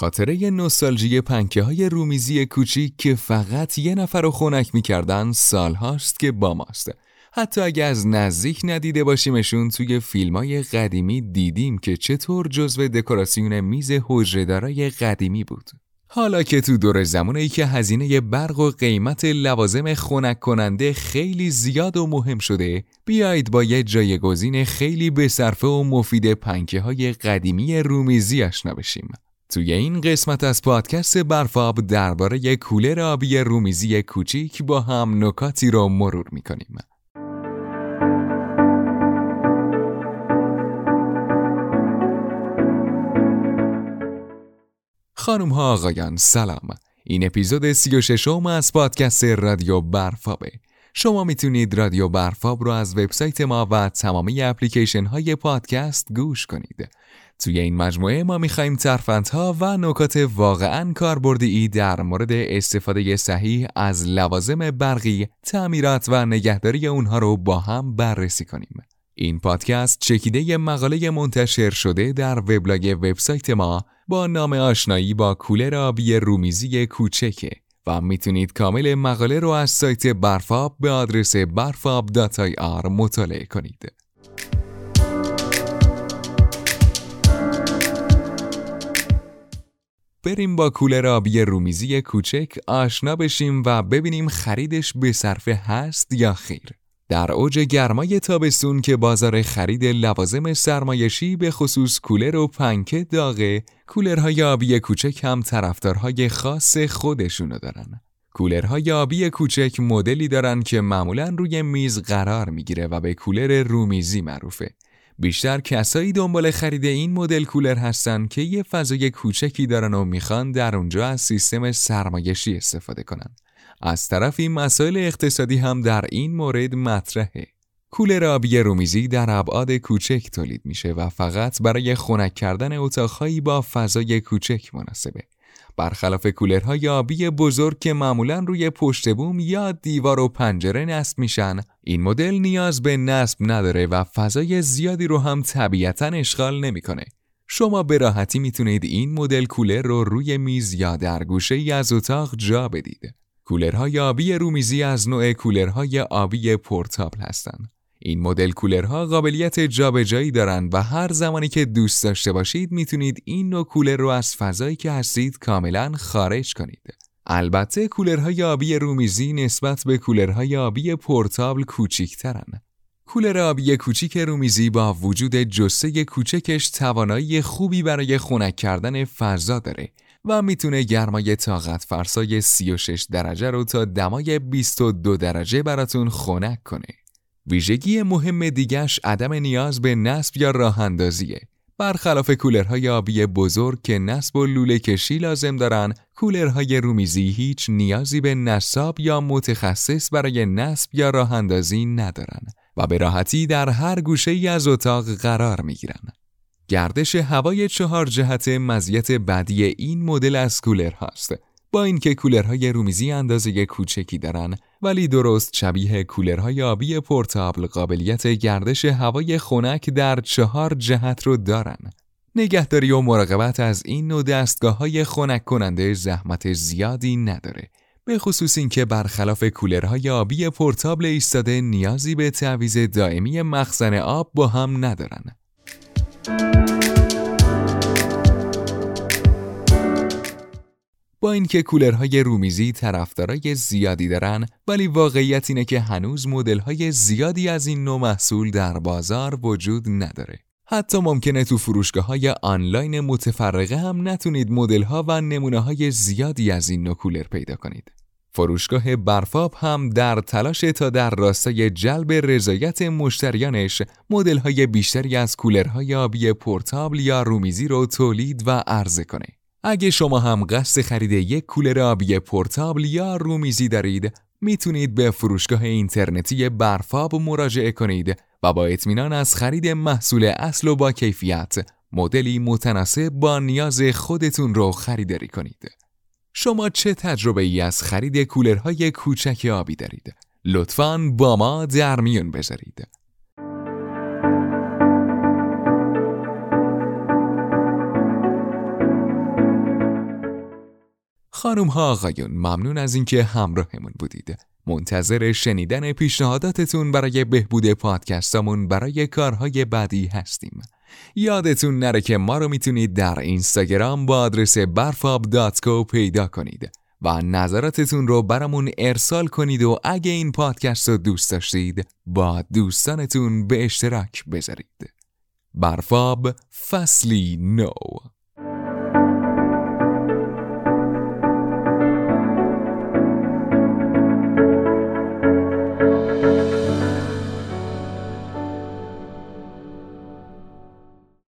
خاطره نوستالژی پنکه های رومیزی کوچیک که فقط یه نفر رو خونک می‌کردن سال هاست که با ماست. حتی اگه از نزدیک ندیده باشیمشون توی فیلم های قدیمی دیدیم که چطور جزو دکوراسیون میز حجره قدیمی بود. حالا که تو دور زمانی که هزینه برق و قیمت لوازم خنک کننده خیلی زیاد و مهم شده بیایید با یه جایگزین خیلی به صرفه و مفید پنکه های قدیمی رومیزی آشنا بشیم. توی این قسمت از پادکست برفاب درباره کولر آبی رومیزی کوچیک با هم نکاتی را مرور می‌کنیم. خانم ها آقایان سلام این اپیزود 36 ام از پادکست رادیو برفابه شما می‌تونید رادیو برفاب رو از وبسایت ما و تمامی اپلیکیشن های پادکست گوش کنید توی این مجموعه ما میخواییم ترفندها و نکات واقعا کاربردی در مورد استفاده صحیح از لوازم برقی، تعمیرات و نگهداری اونها رو با هم بررسی کنیم. این پادکست چکیده مقاله منتشر شده در وبلاگ وبسایت ما با نام آشنایی با کولر آبی رومیزی کوچکه و می‌تونید کامل مقاله رو از سایت برفاب به آدرس برفاب.ir مطالعه کنید. بریم با کولر آبی رومیزی کوچک آشنا بشیم و ببینیم خریدش به صرفه هست یا خیر. در اوج گرمای تابستون که بازار خرید لوازم سرمایشی به خصوص کولر و پنکه داغه کولرهای آبی کوچک هم طرفدارهای خاص خودشونو دارن. کولرهای آبی کوچک مدلی دارن که معمولا روی میز قرار می‌گیره و به کولر رومیزی معروفه. بیشتر کسایی دنبال خرید این مدل کولر هستن که یه فضای کوچکی دارن و می‌خوان در اونجا از سیستم سرمایشی استفاده کنن از طرفی مسائل اقتصادی هم در این مورد مطرحه. کولر آبی رومیزی در ابعاد کوچک تولید میشه و فقط برای خنک کردن اتاقهایی با فضای کوچک مناسبه. برخلاف کولرهای آبی بزرگ که معمولا روی پشت بوم یا دیوار و پنجره نصب میشن این مدل نیاز به نصب نداره و فضای زیادی رو هم طبیعتا اشغال نمی‌کنه شما به راحتی می‌تونید این مدل کولر رو روی میز یا در گوشه ای از اتاق جا بدید کولرهای آبی رومیزی از نوع کولرهای آبی پورتابل هستند. این مدل کولرها قابلیت جابجایی دارند و هر زمانی که دوست داشته باشید می‌تونید این نوع کولر رو از فضایی که هستید کاملا خارج کنید. البته کولرهای آبی رومیزی نسبت به کولرهای آبی پورتابل کوچیکترن. کولر آبی کوچیک رومیزی با وجود جسه کوچکش توانایی خوبی برای خنک کردن فضا داره و می‌تونه گرمای طاقت فرسای 36 درجه رو تا دمای 22 درجه براتون خنک کنه. ویژگی مهم دیگش عدم نیاز به نصب یا راه اندازیه. برخلاف کولرهای آبی بزرگ که نصب و لوله کشی لازم دارن، کولرهای رومیزی هیچ نیازی به نصاب یا متخصص برای نصب یا راه اندازی ندارن و به راحتی در هر گوشه ای از اتاق قرار می گیرن. گردش هوای چهار جهت مزیت بعدی این مدل از کولر هاست با اینکه کولرهای رومیزی اندازه کوچکی دارن ولی درست شبیه کولرهای آبی پورتابل قابلیت گردش هوای خنک در چهار جهت رو دارن. نگهداری و مراقبت از این نوع دستگاه های خنک کننده زحمت زیادی نداره به خصوص اینکه برخلاف کولرهای آبی پورتابل ایستاده نیازی به تعویض دائمی مخزن آب با هم ندارن. با اینکه کولرهای رومیزی طرفدارای زیادی دارن ولی واقعیت اینه که هنوز مدل‌های زیادی از این نوع محصول در بازار وجود نداره. حتی ممکنه تو فروشگاه های آنلاین متفرقه هم نتونید مدل ها و نمونه های زیادی از این نوع کولر پیدا کنید. فروشگاه برفاب هم در تلاش تا در راستای جلب رضایت مشتریانش مدل های بیشتری از کولرهای آبی پورتابل یا رومیزی رو تولید و عرضه کنه. اگه شما هم قصد خرید یک کولر آبی پورتابل یا رومیزی دارید می‌تونید به فروشگاه اینترنتی برفاب مراجعه کنید و با اطمینان از خرید محصول اصل و با کیفیت مدلی متناسب با نیاز خودتون رو خریداری کنید. شما چه تجربه ای از خرید کولرهای کوچک آبی دارید؟ لطفاً با ما در میون بذارید. خانم ها آقایون ممنون از اینکه همراهمون بودید. منتظر شنیدن پیشنهاداتتون برای بهبود پادکستامون برای کارهای بعدی هستیم. یادتون نره که ما رو می‌تونید در اینستاگرام با آدرس برفاب.co پیدا کنید و نظراتتون رو برامون ارسال کنید و اگه این پادکست رو دوست داشتید با دوستانتون به اشتراک بذارید. برفاب فصلی نو.